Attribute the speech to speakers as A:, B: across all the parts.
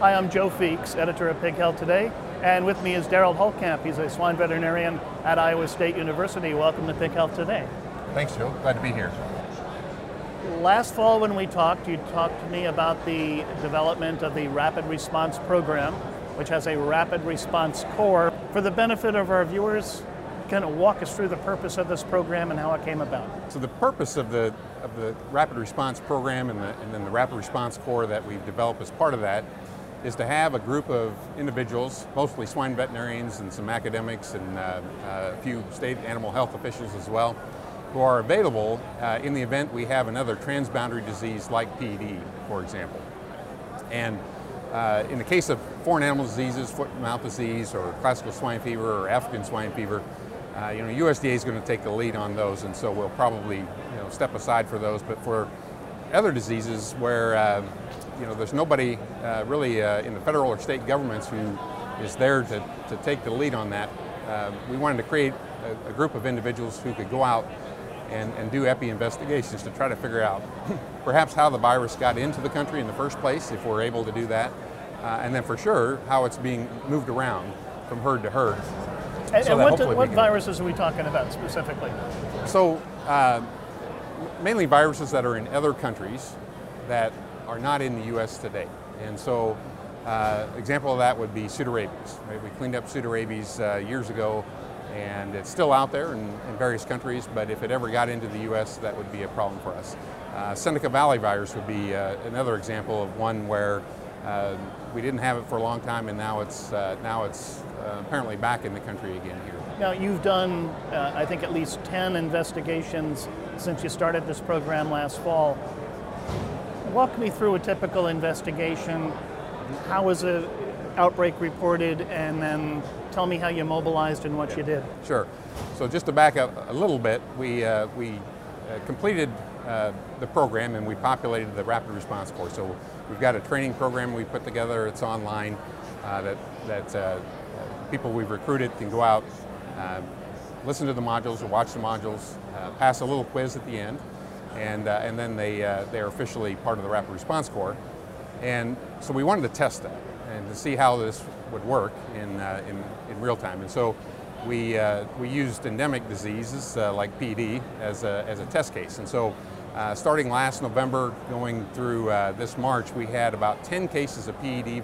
A: Hi, I'm Joe Feeks, editor of Pig Health Today, and with me is Derald Holtkamp. He's a swine veterinarian at Iowa State University. Welcome to Pig Health Today.
B: Thanks, Joe. Glad to be here.
A: Last fall, when we talked, you talked to me about the development of the Rapid Response Program, which has a Rapid Response Corps. For the benefit of our viewers, kind of walk us through the purpose of this program and how it came about.
B: So the purpose of the of the Rapid Response Program and, the, and then the Rapid Response Corps that we've developed as part of that is to have a group of individuals, mostly swine veterinarians and some academics and uh, uh, a few state animal health officials as well, who are available uh, in the event we have another transboundary disease like PED, for example. And uh, in the case of foreign animal diseases, foot and mouth disease, or classical swine fever, or African swine fever, uh, you know, USDA is going to take the lead on those, and so we'll probably you know, step aside for those. But for other diseases where uh, you know, there's nobody uh, really uh, in the federal or state governments who is there to, to take the lead on that. Uh, we wanted to create a, a, group of individuals who could go out and, and do epi investigations to try to figure out perhaps how the virus got into the country in the first place, if we're able to do that, uh, and then for sure how it's being moved around from herd to herd.
A: And, so and what, do, what viruses are we talking about specifically?
B: So, uh, mainly viruses that are in other countries that are not in the U.S. today. And so, uh, example of that would be pseudorabies. Right? We cleaned up pseudorabies uh, years ago, and it's still out there in, in, various countries. But if it ever got into the U.S., that would be a problem for us. Uh, Seneca Valley virus would be uh, another example of one where uh, we didn't have it for a long time, and now it's uh, now it's apparently back in the country again here.
A: Now you've done, I think, at least ten investigations since you started this program last fall walk me through a typical investigation. How was an outbreak reported, and then tell me how you mobilized and what
B: yeah.
A: you did.
B: Sure. So just to back up a little bit, we uh, we uh, completed uh, the program and we populated the rapid response course. So we've got a training program we put together. It's online uh, that that uh, people we've recruited can go out, uh, listen to the modules or watch the modules, pass a little quiz at the end and, uh, and then they, uh, they're officially part of the Rapid Response Corps. And so we wanted to test that and to see how this would work in, uh, in, in real time. And so we, uh, we used endemic diseases uh, like PED as a, as a test case. And so uh, starting last November going through this March, we had about 10 cases of PED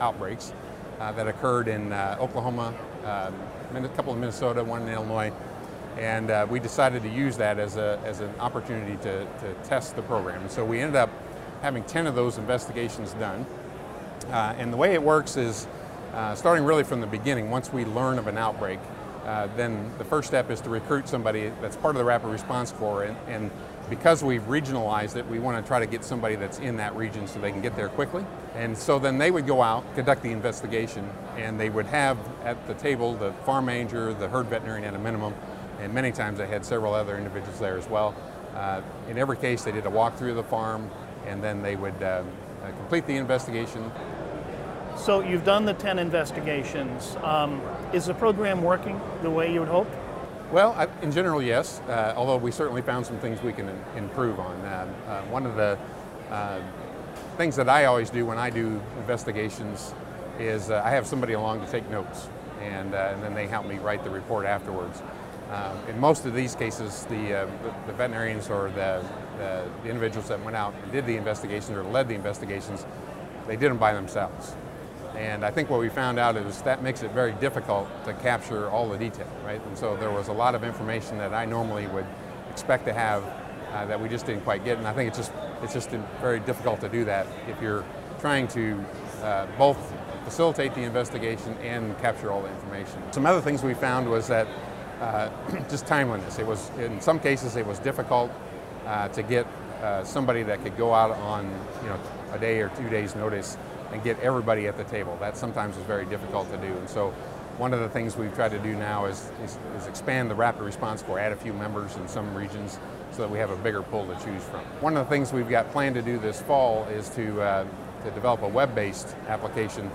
B: outbreaks that occurred in Oklahoma, um, a couple in Minnesota, one in Illinois, and uh, we decided to use that as, a, as an opportunity to, to test the program. And so we ended up having 10 of those investigations done. Uh, and the way it works is uh, starting really from the beginning, once we learn of an outbreak, uh, then the first step is to recruit somebody that's part of the Rapid Response Corps. And, and because we've regionalized it, we want to try to get somebody that's in that region so they can get there quickly. And so then they would go out, conduct the investigation, and they would have at the table the farm manager, the herd veterinarian at a minimum, and many times I had several other individuals there as well. Uh, in every case, they did a walkthrough of the farm, and then they would um, uh, complete the investigation.
A: So you've done the 10 investigations. Um, is the program working the way you would hope?
B: Well, I, in general, yes, uh, although we certainly found some things we can improve on. Uh, uh, one of the uh, things that I always do when I do investigations is I have somebody along to take notes, and, and then they help me write the report afterwards. Um, in most of these cases, the, uh, the, veterinarians or the, the, the, individuals that went out and did the investigations or led the investigations, they did them by themselves. And I think what we found out is that makes it very difficult to capture all the detail, right? And so there was a lot of information that I normally would expect to have uh, that we just didn't quite get. And I think it's just, it's just very difficult to do that if you're trying to uh, both facilitate the investigation and capture all the information. Some other things we found was that uh, just timeliness. It was, in some cases, it was difficult uh, to get uh, somebody that could go out on, you know, a day or two days notice and get everybody at the table. That sometimes was very difficult to do. And so one of the things we've tried to do now is, is, is, expand the rapid response corps, add a few members in some regions so that we have a bigger pool to choose from. One of the things we've got planned to do this fall is to, uh, to develop a web-based application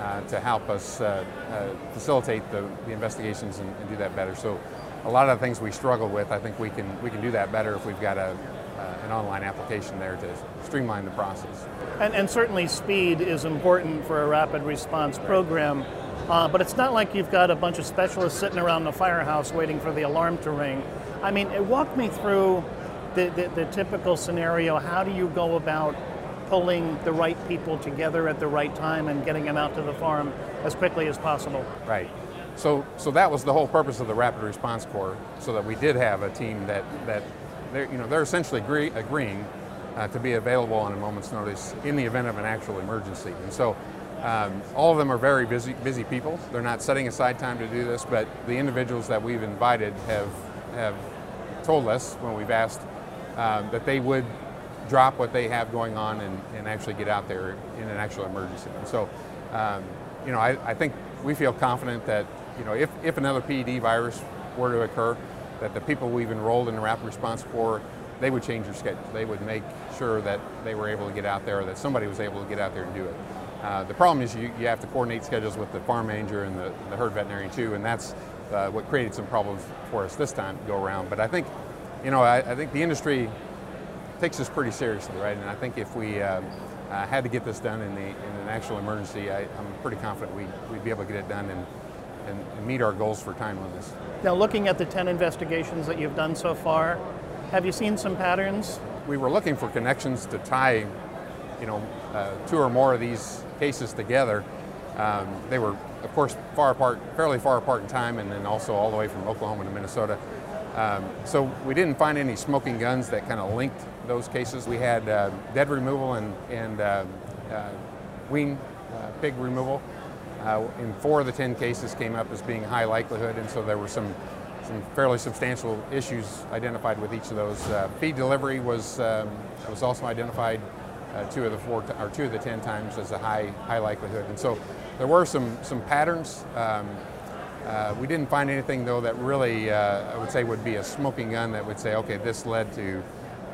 B: uh, to help us uh, uh, facilitate the, the investigations and, and, do that better. So a lot of the things we struggle with, I think we can, we can do that better if we've got a, an an online application there to streamline the process.
A: And, and certainly speed is important for a rapid response program, uh, but it's not like you've got a bunch of specialists sitting around the firehouse waiting for the alarm to ring. I mean, walk me through the, the, the typical scenario. How do you go about pulling the right people together at the right time and getting them out to the farm as quickly as possible?
B: Right. So, so that was the whole purpose of the Rapid Response Corps, so that we did have a team that, that they're, you know, they're essentially agree, agreeing uh, to be available on a moment's notice in the event of an actual emergency. And so um, all of them are very busy, busy people. They're not setting aside time to do this, but the individuals that we've invited have, have told us when we've asked um, that they would drop what they have going on and, and, actually get out there in an actual emergency. And so, um, you know, I, I, think we feel confident that, you know, if, if another PED virus were to occur, that the people we've enrolled in the Rapid Response Corps, they would change their schedule. They would make sure that they were able to get out there, that somebody was able to get out there and do it. Uh, the problem is you, you have to coordinate schedules with the farm manager and the, the herd veterinarian too, and that's uh, what created some problems for us this time to go around. But I think, you know, I, I think the industry takes this pretty seriously, right? And I think if we uh, uh, had to get this done in, the, in an actual emergency, I, am pretty confident we, we'd be able to get it done and, and, and meet our goals for timeliness.
A: Now, looking at the 10 investigations that you've done so far, have you seen some patterns?
B: We were looking for connections to tie, you know, uh, two or more of these cases together. Um, they were, of course, far apart, fairly far apart in time, and then also all the way from Oklahoma to Minnesota. Um, so we didn't find any smoking guns that kind of linked those cases. We had uh, dead removal and, and uh, uh wean uh, pig removal. Uh, in four of the 10 cases came up as being high likelihood, and so there were some, some fairly substantial issues identified with each of those. feed delivery was, um, was also identified two of the four, or two of the 10 times as a high, high likelihood. And so there were some, some patterns. Um, uh, we didn't find anything though that really, uh, I would say, would be a smoking gun that would say, okay, this led to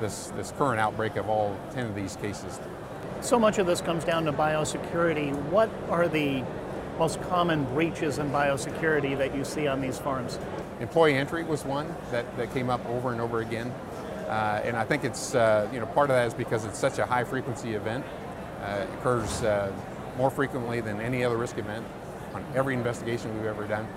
B: this, this current outbreak of all 10 of these cases.
A: So much of this comes down to biosecurity. What are the most common breaches in biosecurity that you see on these farms?
B: Employee entry was one that, that came up over and over again. Uh, and I think it's, uh, you know, part of that is because it's such a high frequency event. Uh, it occurs uh, more frequently than any other risk event on every investigation we've ever done.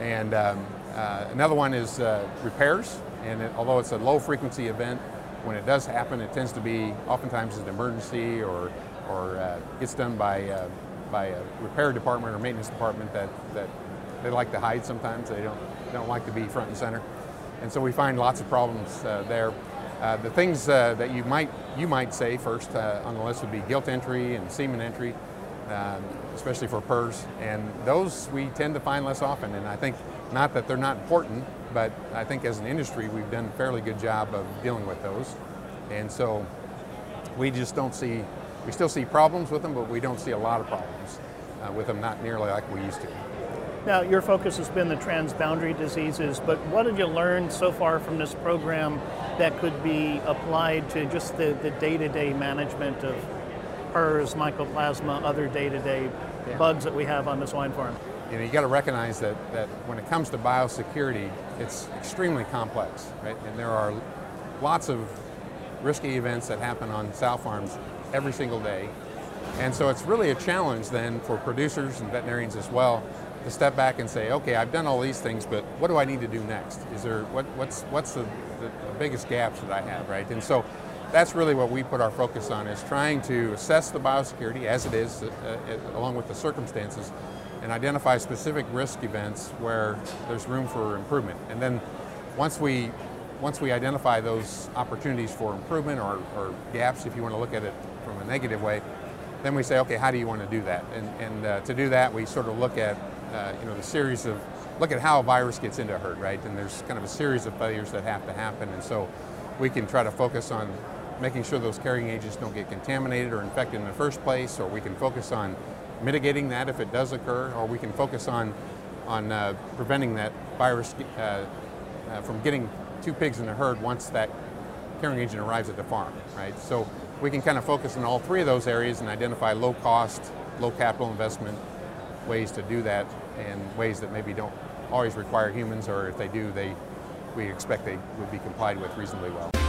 B: And um, uh, another one is uh, repairs. And it, although it's a low frequency event, when it does happen, it tends to be oftentimes an emergency or, or uh, gets done by, uh, by a repair department or maintenance department that, that they like to hide sometimes. They don't, they don't like to be front and center. And so we find lots of problems uh, there. Uh, the things that you might, you might say first on the list would be gilt entry and semen entry. Um, especially for PRRS. And those we tend to find less often. And I think not that they're not important, but I think as an industry we've done a fairly good job of dealing with those. And so we just don't see, we still see problems with them, but we don't see a lot of problems uh, with them, not nearly like we used to.
A: Now, your focus has been the transboundary diseases, but what have you learned so far from this program that could be applied to just the, the day-to-day management of PRRS, mycoplasma, other day-to-day yeah. bugs that we have on this swine farm.
B: You know, you got to recognize that, that when it comes to biosecurity, it's extremely complex, right? And there are lots of risky events that happen on sow farms every single day. And so it's really a challenge then for producers and veterinarians as well to step back and say, okay, I've done all these things, but what do I need to do next? Is there, what, what's, what's the, the, the biggest gaps that I have, right? And so that's really what we put our focus on is trying to assess the biosecurity as it is, uh, uh, along with the circumstances, and identify specific risk events where there's room for improvement. And then once we once we identify those opportunities for improvement or, or gaps, if you want to look at it from a negative way, then we say, okay, how do you want to do that? And, and uh, to do that, we sort of look at uh, you know the series of look at how a virus gets into a herd, right? And there's kind of a series of failures that have to happen, and so we can try to focus on making sure those carrying agents don't get contaminated or infected in the first place, or we can focus on mitigating that if it does occur, or we can focus on, on uh, preventing that virus uh, uh, from getting two pigs in a herd once that carrying agent arrives at the farm, right? So we can kind of focus on all three of those areas and identify low cost, low capital investment ways to do that and ways that maybe don't always require humans or if they do, they, we expect they would be complied with reasonably well.